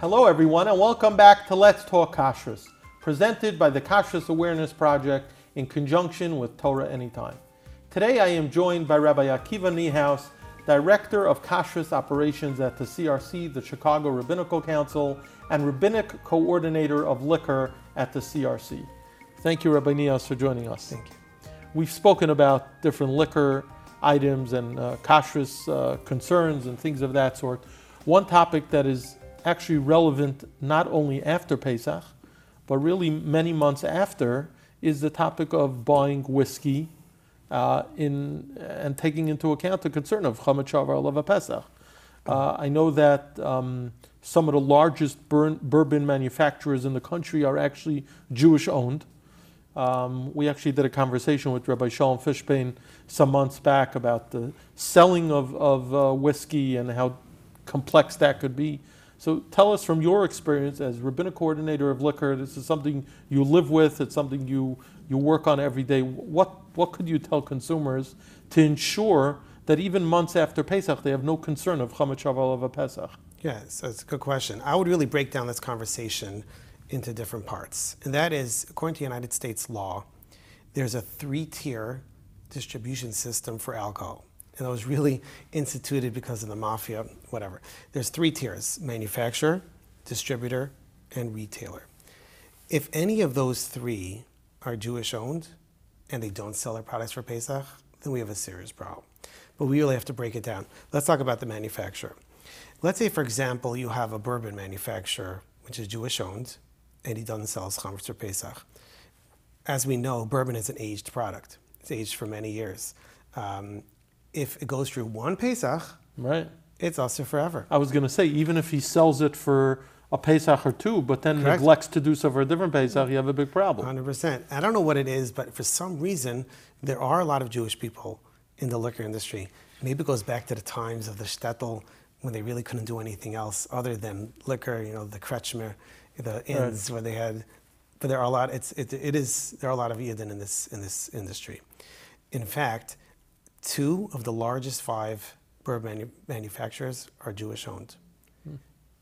Hello, everyone, and welcome back to Let's Talk Kashrus, presented by the Kashrus Awareness Project in conjunction with Torah Anytime. Today, I am joined by Rabbi Akiva Niehaus, Director of Kashrus Operations at the CRC, the Chicago Rabbinical Council, and Rabbinic Coordinator of Liquor at the CRC. Thank you, Rabbi Niehaus, for joining us. Thank you. We've spoken about different liquor items and uh, kashrus uh, concerns and things of that sort. One topic that is actually relevant not only after Pesach, but really many months after, is the topic of buying whiskey uh, in and taking into account the concern of Chametz Lava Pesach. Uh, I know that um, some of the largest bourbon manufacturers in the country are actually Jewish owned. Um, we actually did a conversation with Rabbi Shalom Fishbane some months back about the selling of, of uh, whiskey and how complex that could be. So tell us from your experience as rabbinic coordinator of liquor, this is something you live with, it's something you, you work on every day. What, what could you tell consumers to ensure that even months after Pesach, they have no concern of Chametz of a Pesach? Yes, that's a good question. I would really break down this conversation into different parts. And that is, according to United States law, there's a three tier distribution system for alcohol. And that was really instituted because of the mafia, whatever. There's three tiers manufacturer, distributor, and retailer. If any of those three are Jewish owned and they don't sell their products for Pesach, then we have a serious problem. But we really have to break it down. Let's talk about the manufacturer. Let's say, for example, you have a bourbon manufacturer, which is Jewish owned, and he doesn't sell his chametz for Pesach. As we know, bourbon is an aged product. It's aged for many years. Um, if it goes through one Pesach, right, it's also forever. I was going to say, even if he sells it for a Pesach or two, but then Correct. neglects to do so for a different Pesach, you have a big problem. 100%. I don't know what it is, but for some reason, there are a lot of Jewish people in the liquor industry. Maybe it goes back to the times of the shtetl when they really couldn't do anything else other than liquor, you know, the kretschmer, the inns right. where they had, but there are a lot, it's, it, it is, there are a lot of Yidden in this, in this industry. In fact, two of the largest five bourbon manu- manufacturers are Jewish owned. Hmm.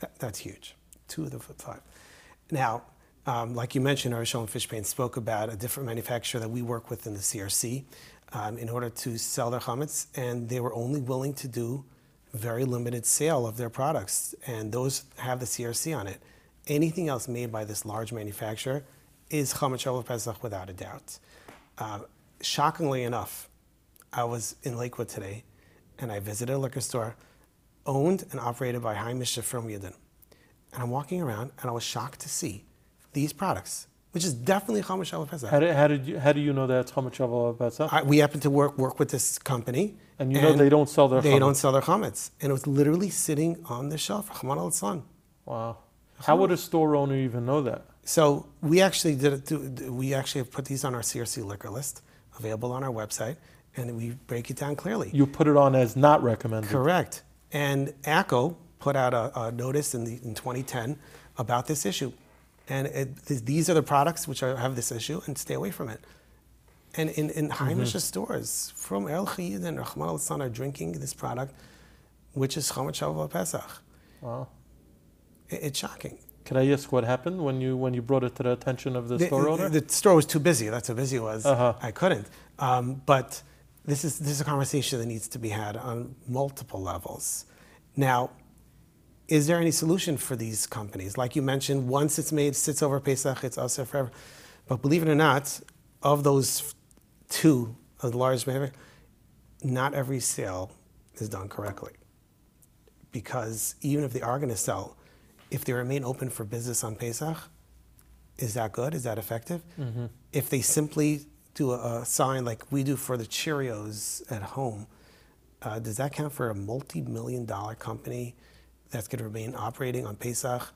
That, that's huge. Two of the five. Now, um, like you mentioned, our Shalom Fishbane spoke about a different manufacturer that we work with in the CRC um, in order to sell their chametz, and they were only willing to do very limited sale of their products, and those have the CRC on it. Anything else made by this large manufacturer is chametz Pesach without a doubt. Uh, shockingly enough, I was in Lakewood today, and I visited a liquor store owned and operated by Heimish from Yidden. And I'm walking around, and I was shocked to see these products, which is definitely Chametz Shalom Pesach. How, did, how, did you, how do you know that's Chametz Shalom Pesach? I, we happen to work work with this company. And you know they don't sell their They chametz. don't sell their chametz. And it was literally sitting on the shelf, Rachmana litzlan. Wow. How would a store owner even know that? So we actually did it. We actually have put these on our CRC liquor list, available on our website, and we break it down clearly. You put it on as not recommended. Correct. And AKO put out a, a notice in, the, in 2010 about this issue. And it, these are the products which are, have this issue, and stay away from it. And in, in Heimish mm-hmm. stores, from El Chiyid and Rahman al are drinking this product, which is Chametz Shalva Pesach. Wow. It, it's shocking. Can I ask what happened when you when you brought it to the attention of the, the store owner? The, the store was too busy. That's how busy it was. Uh-huh. I couldn't. Um, but this is this is a conversation that needs to be had on multiple levels. Now, is there any solution for these companies? Like you mentioned, once it's made, sits over Pesach, it's also forever. But believe it or not, of those two of the largest manufacturers, not every sale is done correctly. Because even if they are going to sell, if they remain open for business on Pesach, is that good? Is that effective? Mm-hmm. If they simply do a, a, sign like we do for the Cheerios at home, uh, does that count for a multi million dollar company that's going to remain operating on Pesach?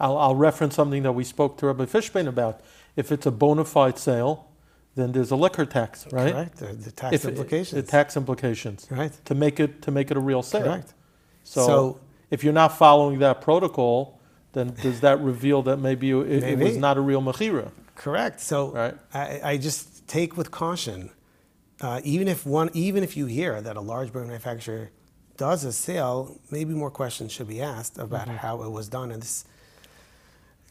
I'll, I'll, reference something that we spoke to Rabbi Fishbane about. If it's a bona fide sale, then there's a liquor tax, right? Right. The, the tax if implications. It, the tax implications. Right. To make it to make it a real sale. Correct. So, so if you're not following that protocol, then does that reveal that maybe it, it was not a real mechira? Correct. So right. I, I just take with caution, uh, even if one, even if you hear that a large bourbon manufacturer does a sale, maybe more questions should be asked about Mm-hmm. how it was done, and this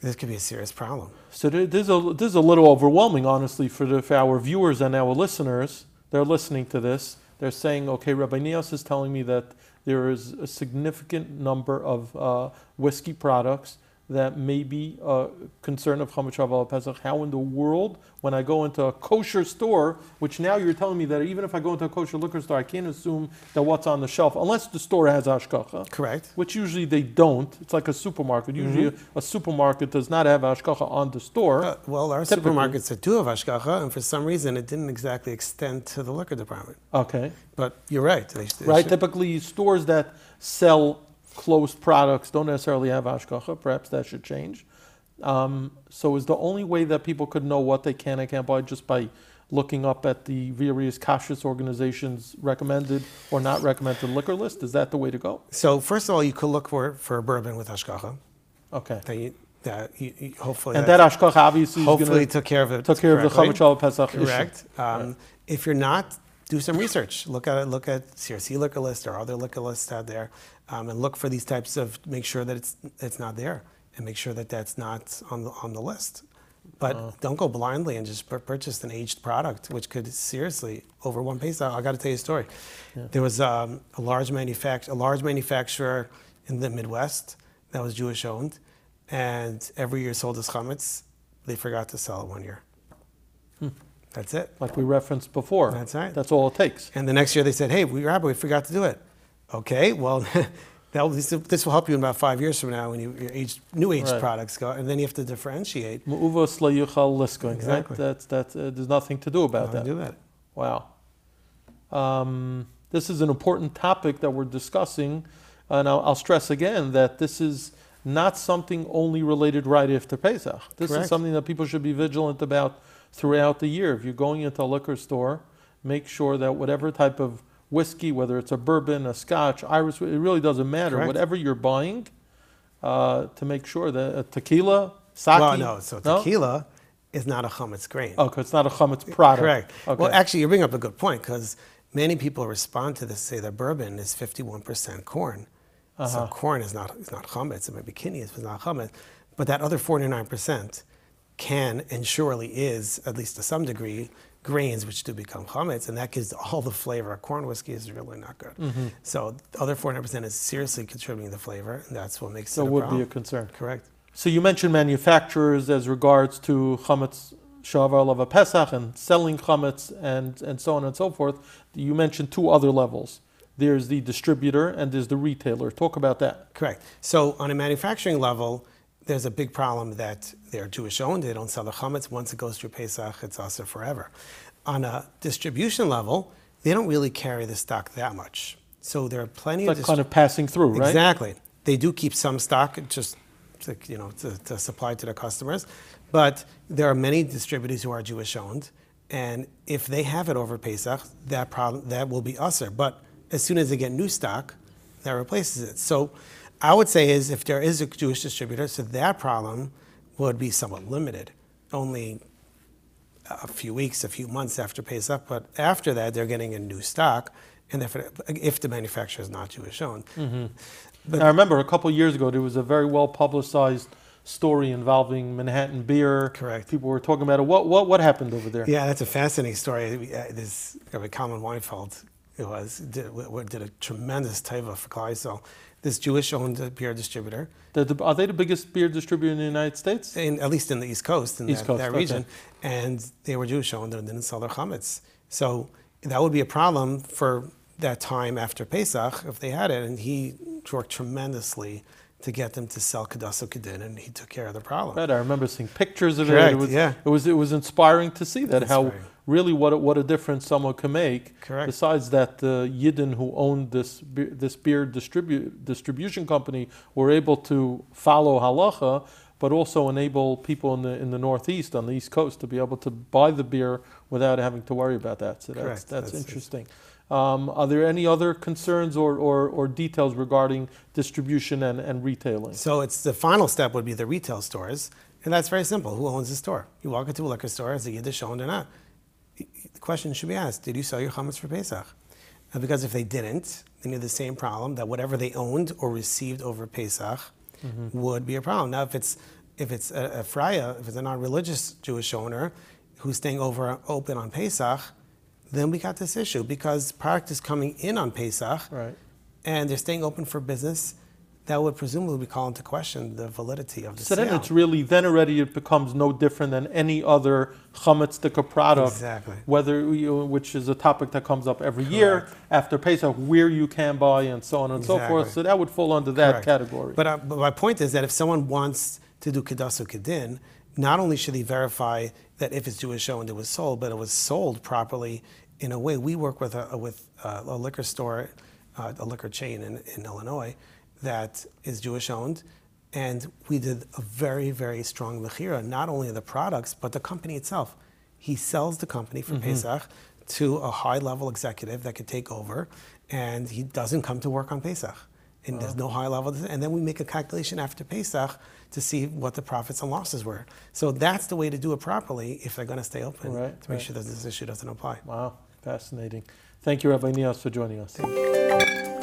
this could be a serious problem. So this is a, this is a little overwhelming, honestly, for, the, for our viewers and our listeners. They're listening to this. They're saying, okay, Rabbi Niehaus is telling me that there is a significant number of uh, whiskey products that may be a concern of Chametz Shavuot Pesach. How in the world, when I go into a kosher store, which now you're telling me that even if I go into a kosher liquor store, I can't assume that what's on the shelf, unless the store has ashkacha, Correct. which usually they don't. It's like a supermarket. Usually a, supermarket does not have ashkacha on the store. Uh, well, our Typically. supermarkets that do have ashgacha, and for some reason it didn't exactly extend to the liquor department. Okay. But you're right. They, they Right? should- Typically, stores that sell closed products don't necessarily have ashkacha. Perhaps that should change. Um, so, is the only way that people could know what they can and can't buy just by looking up at the various kashrus organizations recommended or not recommended liquor list? Is that the way to go? So first of all, you could look for for a bourbon with ashgacha. Okay. That you, that you, you- hopefully And that ashkacha obviously hopefully took care of it. took care of the correctly. Shavuot Pesach issue. Correct. Um, If you're not, do some research. Look at it. Look at CRC liquor list or other liquor lists out there, um, and look for these types of. Make sure that it's it's not there, and make sure that that's not on the on the list. But Uh-huh. don't go blindly and just pur- purchase an aged product, which could seriously over one Pesach. I got to tell you a story. There was um, a large manufact- a large manufacturer in the Midwest that was Jewish owned, and every year sold his chametz. They forgot to sell it one year. That's it. like we referenced before. That's right. That's all it takes. And the next year they said, "Hey, we Rabbi, we forgot to do it." Okay, well, that will, this, will help you in about five years from now when you, your aged, new aged Right. products go, and then you have to differentiate. Mu'uvas la yuchal liskoin, Exactly. Right? That's, that's, uh, there's nothing to do about How that. do that? Wow. Um, this is an important topic that we're discussing, and I'll, I'll stress again that this is not something only related right after Pesach. This is something that people should be vigilant about throughout the year. If you're going into a liquor store, make sure that whatever type of whiskey, whether it's a bourbon, a scotch, Irish, it really doesn't matter. Correct. Whatever you're buying, uh, to make sure that uh, tequila, sake. Well, no. So tequila is not a chametz grain. Oh, 'cause it's not a chametz product. Correct. Okay. Well, actually, you bring up a good point because many people respond to this. Say that bourbon is 51% corn, so Uh-huh. corn is not is not chametz. It might be kitniyos, it's not chametz, but that other 49% can and surely is, at least to some degree, grains which do become chametz, and that gives all the flavor. Corn whiskey is really not good. Mm-hmm. So the other 49% is seriously contributing the flavor, and that's what makes so it a would problem. be a concern. Correct. So you mentioned manufacturers as regards to chametz shavar lava pesach and selling chametz and and so on and so forth. You mentioned two other levels. There's the distributor and there's the retailer. Talk about that. Correct. So on a manufacturing level, there's a big problem that they're Jewish owned. They don't sell the chametz. Once it goes through Pesach, it's also forever. On a distribution level, they don't really carry the stock that much. So there are plenty It's of like kind of passing through, right? Exactly. They do keep some stock just to, you know, to, to supply to their customers. But there are many distributors who are Jewish owned. And if they have it over Pesach, that problem that will be usher. But as soon as they get new stock, that replaces it. So I would say is if there is a Jewish distributor, so that problem would be somewhat limited. Only a few weeks, a few months after Pesach, but after that, they're getting a new stock, and if, it, if the manufacturer is not Jewish owned. But- I remember a couple years ago there was a very well publicized story involving Manhattan beer. Correct. People were talking about it. What what what happened over there? Yeah, that's a fascinating story. Uh, This Kalman Weinfeld, it was did, did a tremendous taiva for Kleisel. This Jewish-owned beer distributor, The- are they the biggest beer distributor in the United States? in, at least in the East Coast, in East that, Coast, that okay. region, and they were Jewish-owned and didn't sell their chametz. So that would be a problem for that time after Pesach if they had it. And he worked tremendously to get them to sell Kadasso Kedin, and he took care of the problem. Right, I remember seeing pictures of it. Correct, It was, yeah. it was it was inspiring to see that how really what a, what a difference someone can make. Correct. Besides that, the Yidden who owned this this beer distribu- distribution company were able to follow halacha, but also enable people in the in the Northeast on the East Coast to be able to buy the beer without having to worry about that. So that's Correct. that's, That's- interesting. Um, are there any other concerns or, or, or details regarding distribution and, and retailing? So it's the final step would be the retail stores, and that's very simple. Who owns the store? You walk into a liquor store, is it Yiddish owned or not? The question should be asked: Did you sell your chametz for Pesach? Uh, because if they didn't, then you have the same problem that whatever they owned or received over Pesach would be a problem. Now, if it's if it's a, a if it's a non-religious Jewish owner who's staying over open on Pesach, then we got this issue because product is coming in on Pesach, Right. and they're staying open for business. That would presumably be call into question the validity of the So sale. then it's really, then already it becomes no different than any other chametzdika product. Exactly. Whether, you, which is a topic that comes up every year after Pesach, where you can buy and so on and so forth. So that would fall under that Correct. category. But, uh, but my point is that if someone wants to do kedasu kedin, not only should he verify that if it's Jewish owned, it was sold, but it was sold properly in a way. We work with a with a, a liquor store, uh, a liquor chain in, in Illinois, that is Jewish owned, and we did a very very strong mechira, not only of the products but the company itself. He sells the company for Pesach to a high level executive that could take over, and he doesn't come to work on Pesach and there's no high level. And then we make a calculation after Pesach to see what the profits and losses were. So that's the way to do it properly if they're going to stay open Right, to make right. sure that this issue doesn't apply. Wow, fascinating. Thank you, Rabbi Niehaus, for joining us.